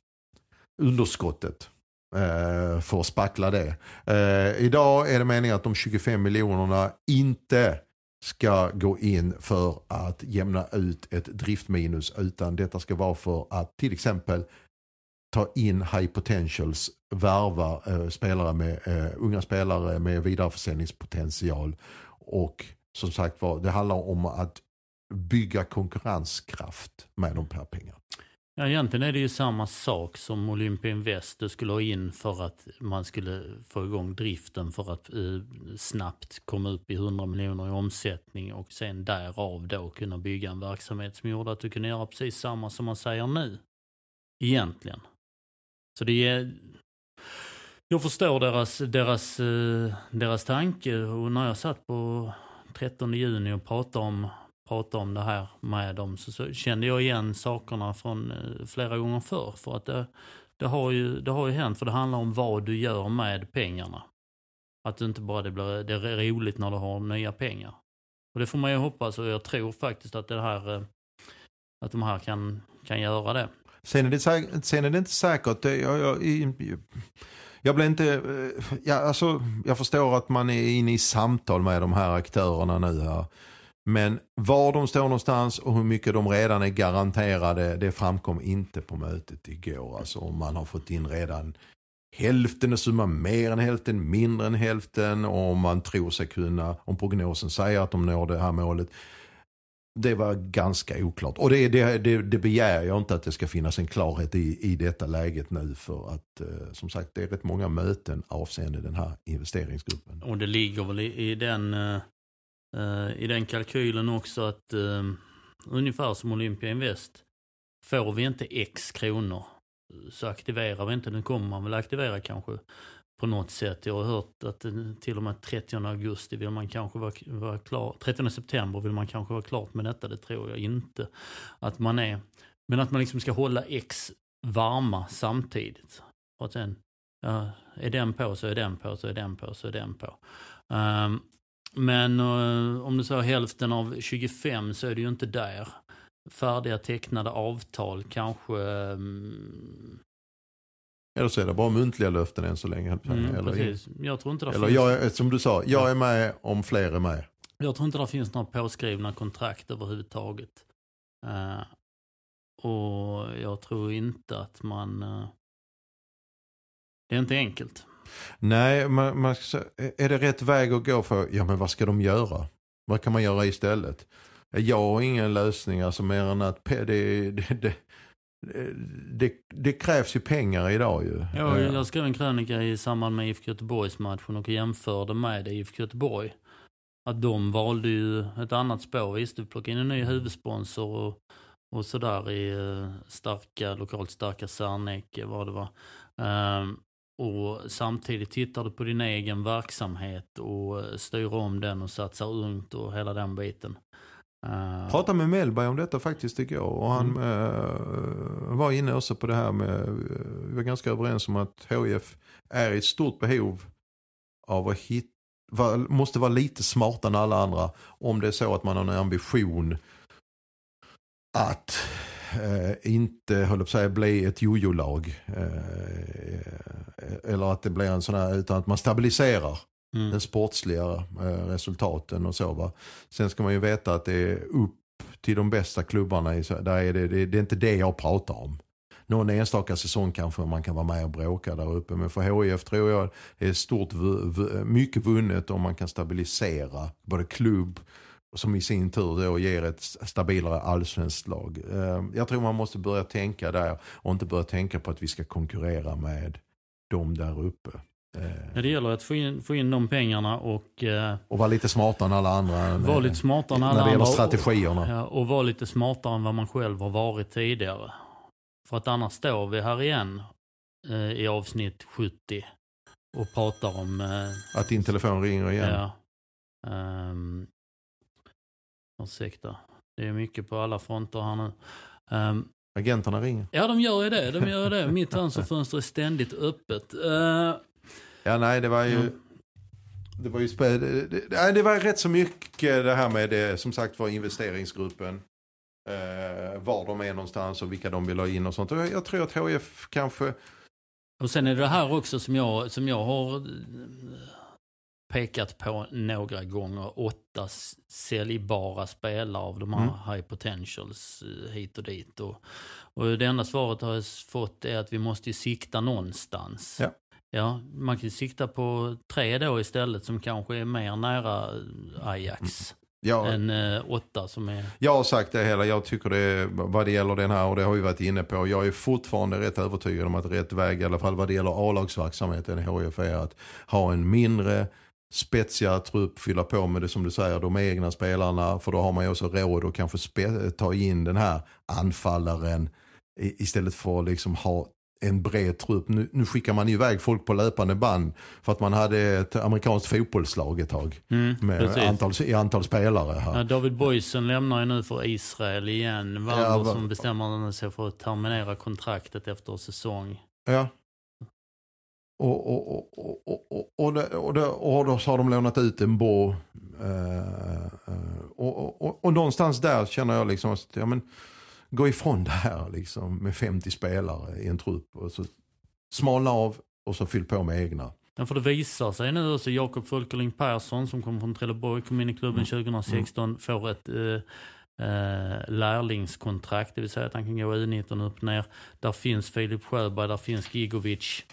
Underskottet. Äh, för att spackla det. Äh, idag är det meningen att de 25 miljonerna inte ska gå in för att jämna ut ett driftminus utan detta ska vara för att till exempel ta in high potentials, värva eh, spelare med, eh, unga spelare med vidareförsäljningspotential och som sagt var, det handlar om att bygga konkurrenskraft med de här pengarna. Ja, egentligen är det ju samma sak som Olympia Invest. Du skulle ha in för att man skulle få igång driften för att eh, snabbt komma upp i 100 miljoner i omsättning och sen därav då kunna bygga en verksamhet som gjorde att du kunde göra precis samma som man säger nu. Egentligen. Så det är... Jag förstår deras, deras, eh, deras tanke och när jag satt på 13 juni och pratade om, pratade om det här med dem så, så kände jag igen sakerna från eh, flera gånger förr. För att det, det, har ju, det har ju hänt, för det handlar om vad du gör med pengarna. Att det inte bara det blir det är roligt när du har nya pengar. Och det får man ju hoppas och jag tror faktiskt att det här eh, att de här kan, kan göra det. Sen är det, sen är det inte säkert, jag, jag, jag blir inte, eh, ja, alltså, jag förstår att man är inne i samtal med de här aktörerna nu här. Men var de står någonstans och hur mycket de redan är garanterade, det framkom inte på mötet igår. Alltså om man har fått in redan hälften av summan, mer än hälften, mindre än hälften. Och om man tror sig kunna, om prognosen säger att de når det här målet det var ganska oklart. Och det, det, det, det, begär jag inte att det ska finnas en klarhet i, i detta läget nu. För att eh, som sagt det är rätt många möten avseende den här investeringsgruppen. Och det ligger väl i, i den, eh, eh i den kalkylen också att eh, ungefär som Olympia Invest. Får vi inte x kronor så aktiverar vi inte. Nu kommer man väl aktivera kanske på något sätt. Jag har hört att till och med 30 augusti vill man kanske vara, vara klar. 30 september vill man kanske vara klart med detta. Det tror jag inte att man är. Men att man liksom ska hålla X varma samtidigt. Och sen, ja, är den på så är den på så är den på så är den på. Um, men uh, om du säger hälften av 25 så är det ju inte där. Färdiga tecknade avtal kanske um, eller så är det bara muntliga löften än så länge. Mm, eller, precis. Jag tror inte det eller finns... jag, som du sa, jag är med om fler är med. Jag tror inte det finns några påskrivna kontrakt överhuvudtaget. Uh, och jag tror inte att man... Uh, det är inte enkelt. Nej, man, man, är det rätt väg att gå för, ja men vad ska de göra? Vad kan man göra istället? Jag har ingen lösning, alltså mer än att det, det, det, det, det, krävs ju pengar idag ju. Ja, jag skrev en krönika i samband med IFK Göteborgs matchen och jämförde med IFK Göteborg. Att de valde ju ett annat spår. Visst, du plockade in en ny huvudsponsor och, och sådär i eh, starka, lokalt starka Serneke, vad det var. Um, och samtidigt tittar du på din egen verksamhet och styr om den och satsar ungt och hela den biten. Eh, Pratade med Mellberg om detta faktiskt igår och han Mm. eh, var inne också på det här med, eh, vi var ganska överens om att HIF är i ett stort behov av att hitta, va- måste vara lite smartare än alla andra om det är så att man har en ambition att eh, inte, höll på säga, bli ett jojo-lag. Eller att det blir en sån här, utan att man stabiliserar mm. den sportsliga eh, resultaten och så. Va? Sen ska man ju veta att det är upp till de bästa klubbarna. I, där är det, det, det är inte det jag pratar om. Någon enstaka säsong kanske man kan vara med och bråka där uppe. Men för HIF tror jag är stort, mycket vunnet om man kan stabilisera både klubb som i sin tur då ger ett stabilare allsvenskt lag. Ehm, jag tror man måste börja tänka där och inte börja tänka på att vi ska konkurrera med dem där uppe. Eh, Ja, Det gäller att få in, få in de pengarna och eh, och vara lite smartare än alla andra. vara lite smartare än alla När det gäller andra. strategierna. Ja, och vara lite smartare än vad man själv har varit tidigare. För att annars står vi här igen eh, i avsnitt 70 och pratar om... Eh, Att din telefon ringer igen. ja, ehm, ursäkta, det är mycket på alla fronter här nu. Ehm, Agenterna ringer. ja, de gör ju det. De gör det. Mitt transferfönster är ständigt öppet. Eh, Ja, nej, det var ju... Mm. Det var ju spä... det, det, det var rätt så mycket det här med det, som sagt var investeringsgruppen. Eh, var de är någonstans och vilka de vill ha in och sånt. Jag, jag tror att HF kanske... Och sen är det här också som jag, som jag har eh, pekat på några gånger. Åtta säljbara spelare av de här Mm. high potentials eh, hit och dit. Och, och det enda svaret har jag fått är att vi måste ju sikta någonstans. Ja. Ja, man kan ju sikta på tre då istället som kanske är mer nära eh, Ajax Ja, än eh, åtta som är... Jag har sagt det hela, jag tycker det vad det gäller den här och det har vi varit inne på. Jag är fortfarande rätt övertygad om att rätt väg i alla fall vad det gäller A-lagsverksamheten i HIF är att ha en mindre spetsigare trupp, fylla på med det som du säger, de egna spelarna. För då har man ju också råd att kanske ta in den här anfallaren istället för att liksom ha en bred trupp. Nu, nu skickar man iväg folk på löpande band för att man hade ett amerikanskt fotbollslag ett tag. Mm, Med antal, I antal spelare här. Ja, David Boysen lämnar ju nu för Israel igen. Werner Ja, som bestämmer sig för att terminera kontraktet efter säsong. Ja. Och, och, och, och, och, och, och, det- och, det- och då så har de lånat ut en bo. Eh, eh, och, och, och, och någonstans där känner jag liksom att ja, men, gå ifrån det här liksom, med 50 spelare i en trupp. Och så smalna av och så fyll på med egna. Men för det visar sig nu också, Jakob Folkerling Persson som kom från Trelleborg, kom in i klubben 2016, får ett eh, eh, lärlingskontrakt, det vill säga att han kan gå U19 upp och ner. Där finns Filip Sjöberg, där finns Gigovic.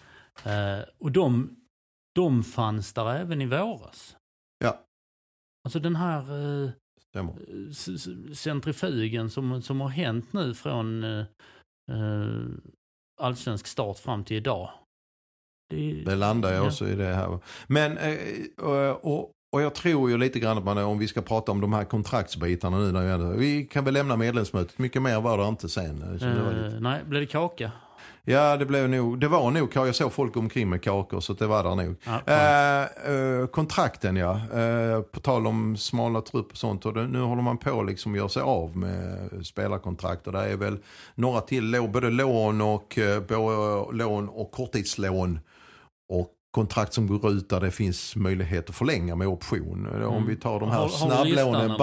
Eh, och de, de fanns där även i våras. Ja. Alltså den här eh, centrifugen som, som har hänt nu från eh, eh, allsvensk start fram till idag. Det, Det landar jag Ja. också i det här. Men, eh, och, och, och jag tror ju lite grann att man, om vi ska prata om de här kontraktsbitarna nu. När vi, vi kan väl lämna medlemsmötet. Mycket mer var det inte sen. Lite- eh, nej, blev det kaka? Ja, det blev nog, det var nog, jag såg folk omkring med kakor så det var där nog. Ja, Eh, eh, kontrakten ja, eh, på tal om smala trupp och sånt. Och det, nu håller man på liksom göra sig av med spelarkontrakt. Och det är väl några till, både lån och, eh, både lån och korttidslån. Och kontrakt som går ut där det finns möjlighet att förlänga med option. Eh, Om Mm. vi tar de här har snabblånen, eller?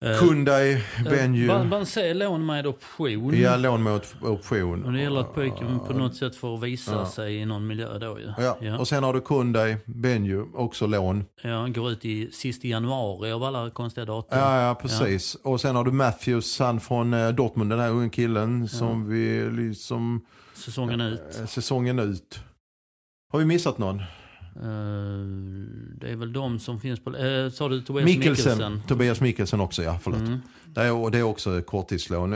Banse, Eh, Kundai, Benju. Ban- Banse lån med option. Ja, lån med option. Och det gäller att pojken på något sätt får visa Ja. sig i någon miljö då ju. Ja. Ja. och sen har du Kundai, Benju, också lån. Ja, går ut i sist i januari av alla konstiga datum. Ja, ja precis. Och sen har du Matthews, han från eh, Dortmund, den här unga killen som vi liksom Säsongen ut. eh, säsongen ut. Har vi missat någon? Eh, det är väl de som finns på... Uh, sa du Tobias Mikkelsen. Mikkelsen? Tobias Mikkelsen också, ja. Förlåt. Mm. Det, är, och det är också korttidslån.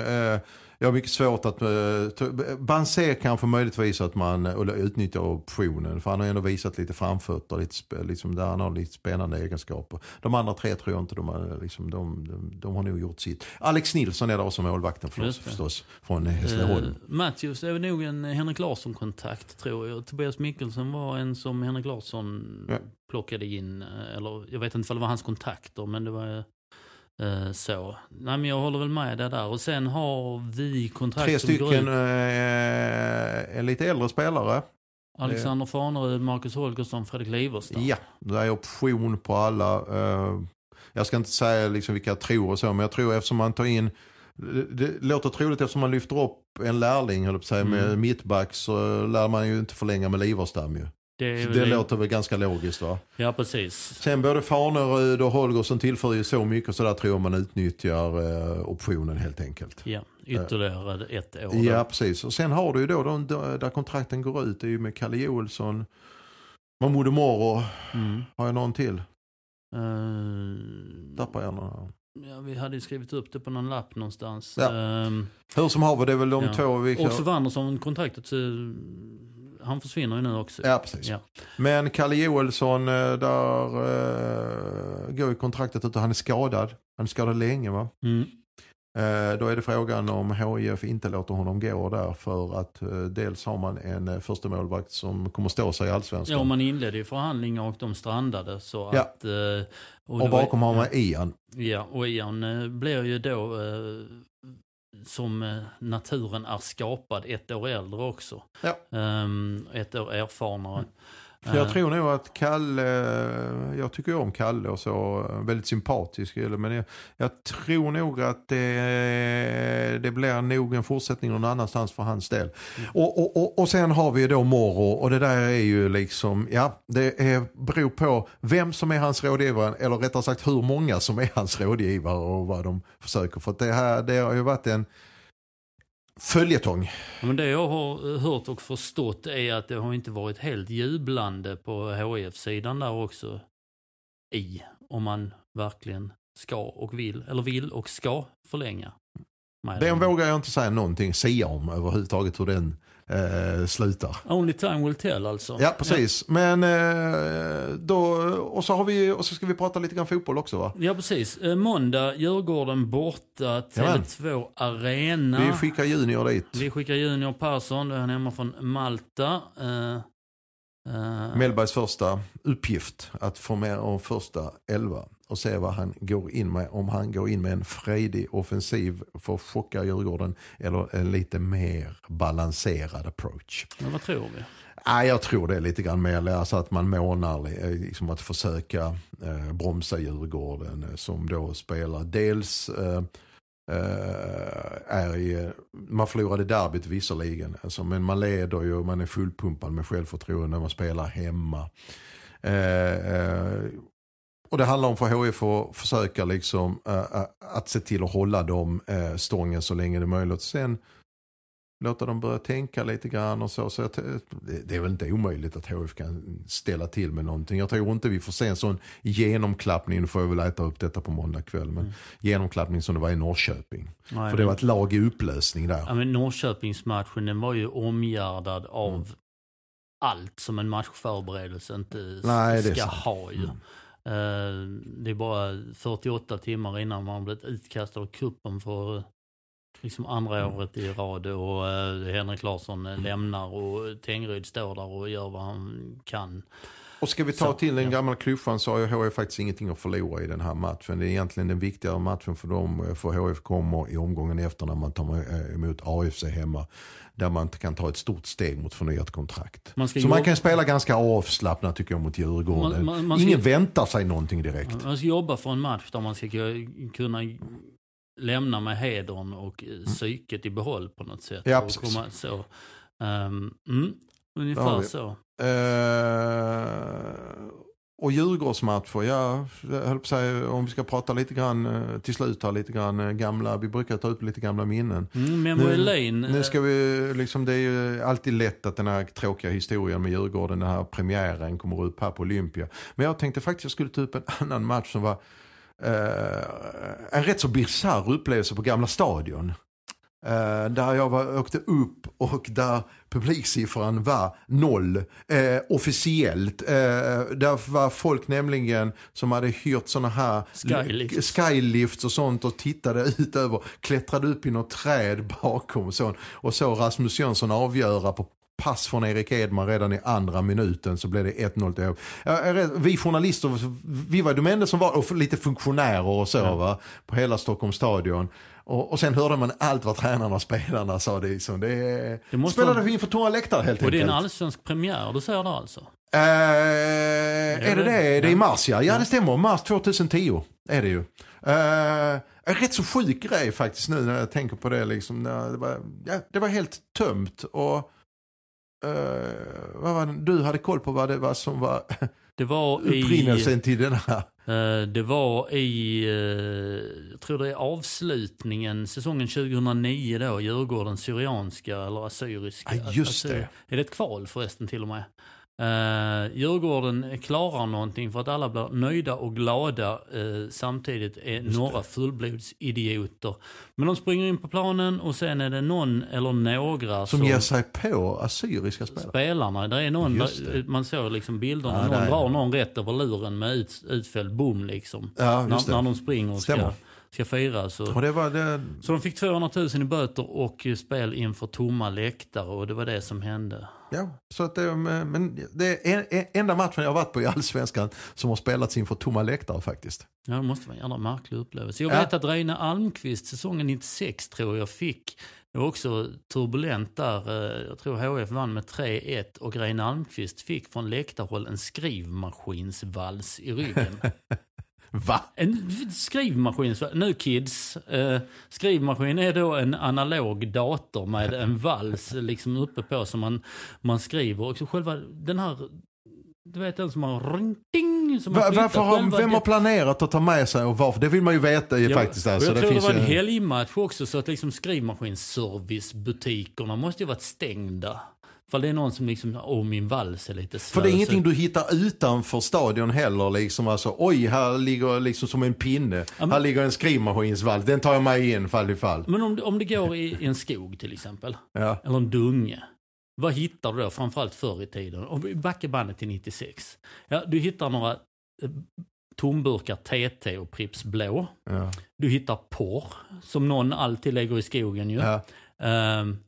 Eh, jag har mycket svårt att... Uh, Banser kanske möjligtvis att man uh, utnyttjar optionen. För han har ändå visat lite framfötter, lite, liksom, där han har lite spännande egenskaper. De andra tre tror jag inte de har, liksom, de, de, de har nog gjort sitt. Alex Nilsson är där också målvakten för oss, Just det. förstås. Från Hässleholm. Uh, Matthews är väl nog en Henrik Larsson-kontakt tror jag. Tobias Mikkelsen var en som Henrik Larsson Ja. plockade in. eh, Eller jag vet inte om det var hans kontakter men det var... Eh, så. Nej, men jag håller väl med det där. Och sen har vi kontrakt Tre som går stycken ut. eh, är lite äldre spelare. Alexander Farnerud, Marcus Holgersson, Fredrik Liverstad. Ja, det är option på alla. Eh, jag ska inte säga liksom vilka jag tror och så, men jag tror eftersom man tar in det, låter troligt eftersom man lyfter upp en lärling höll på att säga, med Mm. mittback så lär man ju inte förlänga med Liverstam ju. Det, Så det låter väl ganska logiskt va? Ja, precis. Sen både Farnerud och Holgersson tillför ju så mycket så där tror jag man utnyttjar eh, optionen helt enkelt. Ja, ytterligare ett år. då. Ja precis. Och sen har du ju då de, där kontrakten går ut. Det är ju med Kalle Joelsson, Mahmoud Moro. Mm. Har jag någon till? Eh, Tappar jag några? ja, vi hade ju skrivit upp det på någon lapp någonstans. Ja. Ehm, Hur som haver, det är väl de Ja. två vi och Wanderson, kontraktet, eh, han försvinner ju nu också. Ja precis. Ja. Men Kalle Joelsson, eh, där uh, går ju kontraktet ut och han är skadad. Han är skadad länge va? Mm. Eh, då är det frågan om HIF inte låter honom gå där för att dels har man en uh, första målvakt som kommer stå sig i allsvenskan. Ja, och man inledde ju förhandlingar och de strandade. Så Ja. att, och var- bakom har man Ian. Ja, och Ian blir ju då som eh, naturen är skapad ett år äldre också. Ja. Ehm, ett år erfarnare. För jag tror nog att Kalle, jag tycker ju om Kalle och så, väldigt sympatisk. Men jag, jag tror nog att det, det blir nog en fortsättning någon annanstans för hans del. Och, och, och, och sen har vi då Moro och det där är ju liksom, ja det är, beror på vem som är hans rådgivare eller rättare sagt hur många som är hans rådgivare och vad de försöker. För det här, det har ju varit en följetong. Men det jag har hört och förstått är att det har inte varit helt jublande på HIF-sidan där också. I, om man verkligen ska och vill, eller vill och ska förlänga. Den vågar jag inte säga någonting, sia om överhuvudtaget hur den eh, slutar. Only time will tell alltså. Ja, precis. Men eh, då, och så har vi, och så ska vi prata lite grann fotboll också va? Ja, precis. Eh, Måndag, Djurgården borta, Jajamän. Tele2 Arena. Vi skickar Junior dit. Vi skickar Junior Persson, då är han hemma från Malta. Eh, eh, Mellbergs första uppgift att få med de första elva och se vad han går in med. Om han går in med en frejdig offensiv för att chocka Djurgården eller en lite mer balanserad approach. men vad tror vi? Nej, jag tror det är lite grann mer alltså att man månar eh, liksom att försöka eh, bromsa Djurgården eh, som då spelar dels eh, eh, är i, man förlorade derbyt visserligen, alltså, men man leder ju och man är fullpumpad med självförtroende när man spelar hemma. Eh, och det handlar om för HIF att försöka liksom, eh, att se till att hålla dem eh, stången så länge det är möjligt. Sen låta dem börja tänka lite grann och så. så jag, det, är väl inte omöjligt att HIF kan ställa till med någonting. Jag tror inte vi får se en sån genomklappning, nu får jag väl äta upp detta på måndag kväll, men Mm. genomklappning som det var i Norrköping. Nej, För det var ett lag i upplösning där. Ja, men Norrköpingsmatchen den var ju omgärdad av Mm. allt som en matchförberedelse inte Nej, ska ha ju. Mm. Eh, det är bara 48 timmar innan man blivit utkastad ur kuppen för eh, liksom andra Mm. året i rad och uh, Henrik Larsson eh, lämnar och Tengryd står där och gör vad han kan. Och ska vi ta Så, till den ja. gamla klyschan så har ju HF faktiskt ingenting att förlora i den här matchen. Det är egentligen den viktigare matchen för dem, för HF kommer i omgången efter när man tar eh, emot AFC hemma. Där man kan ta ett stort steg mot förnyat kontrakt. Man så man jobba- kan spela ganska avslappnat tycker jag mot Djurgården. Man- man- man ska- Ingen väntar sig någonting direkt. Man ska jobba för en match där man ska ku- kunna lämna med hedern och eh, psyket i behåll på något sätt. Ja, och komma, så. Um, mm, ungefär så. Eh, och Djurgårdsmatcher, ja, jag höll på om vi ska prata lite grann eh, till slut här, lite grann eh, gamla, vi brukar ta upp lite gamla minnen. Mm, Memory Nu- Lane. Nu ska vi, liksom, det är ju alltid lätt att den här tråkiga historien med Djurgården, den här premiären kommer upp här på Olympia. Men jag tänkte faktiskt jag skulle ta upp en *laughs* annan match som var eh, en rätt så bisarr upplevelse på Gamla Stadion. Eh, där jag var, åkte upp och där publiksiffran var noll eh, officiellt. Eh, där var folk nämligen som hade hyrt sådana här Skylifts. skylifts och sånt och tittade *laughs* ut över, klättrade upp i något träd bakom och så, och så Rasmus Jönsson avgöra på pass från Erik Edman redan i andra minuten så blev det 1-0 till rädd- Vi journalister, vi var de enda som var, och lite funktionärer och så va, på hela Stockholms stadion. Och, och sen hörde man allt vad tränarna och spelarna sa. Det, liksom, det, Det måste spelade vara- inför tomma läktare helt Och det är en enkelt. allsvensk premiär du säger det alltså? Eh, är det det? Det är i mars ja. Ja det stämmer. Mars 2010 är det ju. Eh, en rätt så sjuk grej faktiskt nu när jag tänker på det. Liksom, det, var, ja, det var helt tömt. Och, eh, vad var det? Du hade koll på vad det var som var *laughs* Det var i... upprinnelsen till den här. Eh, Det var i, eh, jag tror det är avslutningen, säsongen 2009 då, Djurgården Syrianska eller Assyriska. Ja, just det. Är det ett kval förresten till och med? Uh, Djurgården klarar någonting för att alla blir nöjda och glada. eh, samtidigt är några fullblodsidioter. Men de springer in på planen och sen är det någon eller några Som ger sig på assyriska spelare. spelarna. Det är någon, Just det. man såg liksom bilderna, Ja, någon drar det. någon rätt över luren med ut, utfälld bom liksom. Ja, när, just det. när de springer och ska, ska fira. Så. Och det var det, så de fick 200 000 i böter och spel inför tomma läktare och det var det som hände. Ja, så att det, men det är en- enda matchen jag har varit på i Allsvenskan som har spelats inför tomma läktare faktiskt. Ja, det måste vara en jävla märklig upplevelse. Jag Ja. vet att Reine Almqvist säsongen 96 tror jag fick, det var också turbulent där, eh, jag tror HF vann med 3-1 och Reine Almqvist fick från läktarhåll en skrivmaskinsvals i ryggen. *laughs* Va? En skrivmaskin, nu kids, eh, skrivmaskin är då en analog dator med *laughs* en vals liksom uppe på som man, man skriver. Och så själva den här, du vet den som har ring, som flyttar varför har, vem har planerat att ta med sig och varför? Det vill man ju veta ju Ja, faktiskt. Alltså, jag det tror det var en helgmatch också så att liksom skrivmaskinsservicebutikerna måste ju varit stängda. För det är någon som liksom, åh min vals är lite slö. För det är ingenting du hittar utanför stadion heller. Liksom, alltså, oj, här ligger liksom som en pinne. Här ligger en skrivmaskinsvall. Den tar jag med in fall i fall. Men om, om det går i, i en skog till exempel. Ja. eller en dunge. Vad hittar du då, framförallt förr i tiden? Om vi backar bandet till 96. Ja, du hittar några eh, tomburkar TT och Pripps Blå. Ja. Du hittar porr, som någon alltid lägger i skogen ju. Ja. Ehm,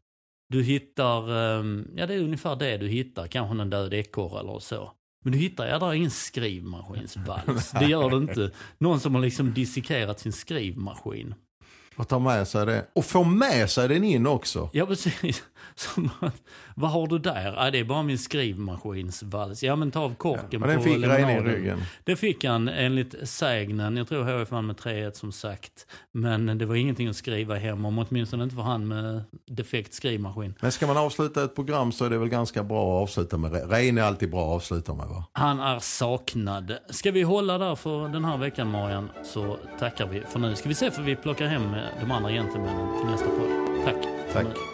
du hittar, ehm, ja det är ungefär det du hittar, kanske en död ekorre eller så. Men du hittar, ja där är ingen skrivmaskinsvals. Det gör det inte. Någon som har liksom dissekerat sin skrivmaskin. Och ta med sig det. Och få med sig den in också. Ja precis. *laughs* Som att, vad har du där? Ja, det är bara min skrivmaskinsvals. Ja men ta av korken Och den på fick i ryggen. Det fick han enligt sägnen. Jag tror HF vann med 3-1 som sagt. Men det var ingenting att skriva hem om. Åtminstone inte för han med defekt skrivmaskin. Men ska man avsluta ett program så är det väl ganska bra att avsluta med. Re- Reine är alltid bra att avsluta med va? Han är saknad. Ska vi hålla där för den här veckan Marian så tackar vi för nu. Ska vi se för vi plockar hem de andra gentlemännen till nästa podd. Tack. Tack.